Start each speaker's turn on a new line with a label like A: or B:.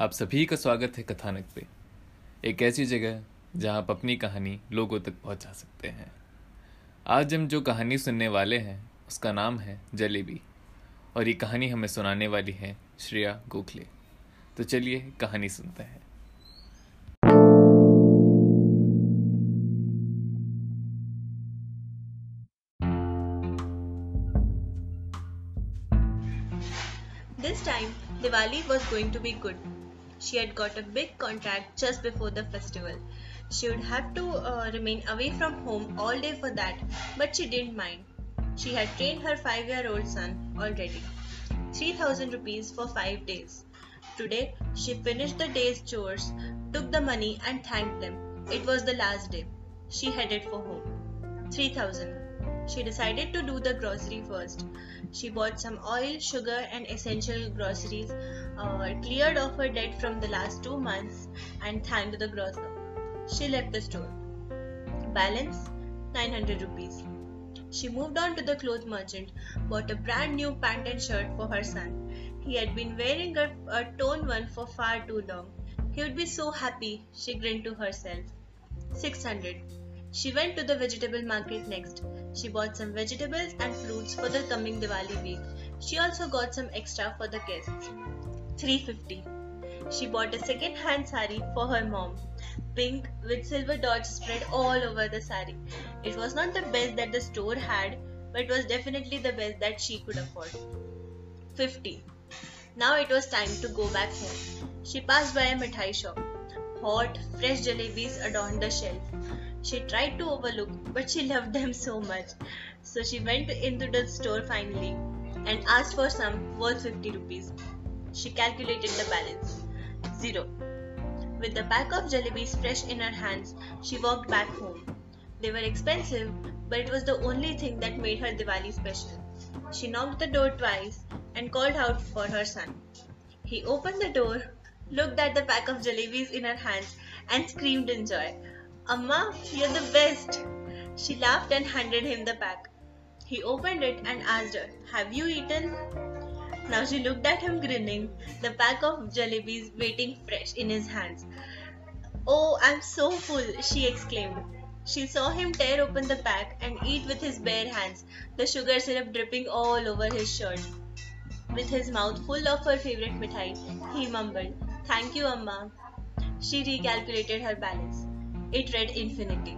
A: आप सभी का स्वागत है कथानक पे। एक ऐसी जगह जहाँ आप अपनी कहानी लोगों तक पहुँचा सकते हैं। आज हम जो कहानी सुनने वाले हैं उसका नाम है जलेबी। और ये कहानी हमें सुनाने वाली है श्रेया गोखले। तो चलिए कहानी सुनते हैं।
B: This time, Diwali was going to be good. She had got a big contract just before the festival. She would have to uh, remain away from home all day for that, but she didn't mind. She had trained her five year old son already. 3000 rupees for five days. Today, she finished the day's chores, took the money, and thanked them. It was the last day. She headed for home. 3000. She decided to do the grocery first. She bought some oil, sugar, and essential groceries, uh, cleared off her debt from the last two months, and thanked the grocer. She left the store. Balance 900 rupees. She moved on to the cloth merchant, bought a brand new pant and shirt for her son. He had been wearing a, a torn one for far too long. He would be so happy, she grinned to herself. 600. She went to the vegetable market next. She bought some vegetables and fruits for the coming Diwali week. She also got some extra for the guests. 350. She bought a second hand sari for her mom. Pink with silver dots spread all over the sari. It was not the best that the store had, but it was definitely the best that she could afford. 50. Now it was time to go back home. She passed by a mithai shop. Hot, fresh jalebis adorned the shelf. She tried to overlook, but she loved them so much. So she went into the store finally and asked for some worth 50 rupees. She calculated the balance. Zero. With the pack of jalebis fresh in her hands, she walked back home. They were expensive, but it was the only thing that made her Diwali special. She knocked the door twice and called out for her son. He opened the door, looked at the pack of jalebis in her hands, and screamed in joy. Amma, you're the best! She laughed and handed him the pack. He opened it and asked her, Have you eaten? Now she looked at him grinning, the pack of jalebis waiting fresh in his hands. Oh, I'm so full, she exclaimed. She saw him tear open the pack and eat with his bare hands, the sugar syrup dripping all over his shirt. With his mouth full of her favorite mithai, he mumbled, Thank you, Amma. She recalculated her balance. It read infinity.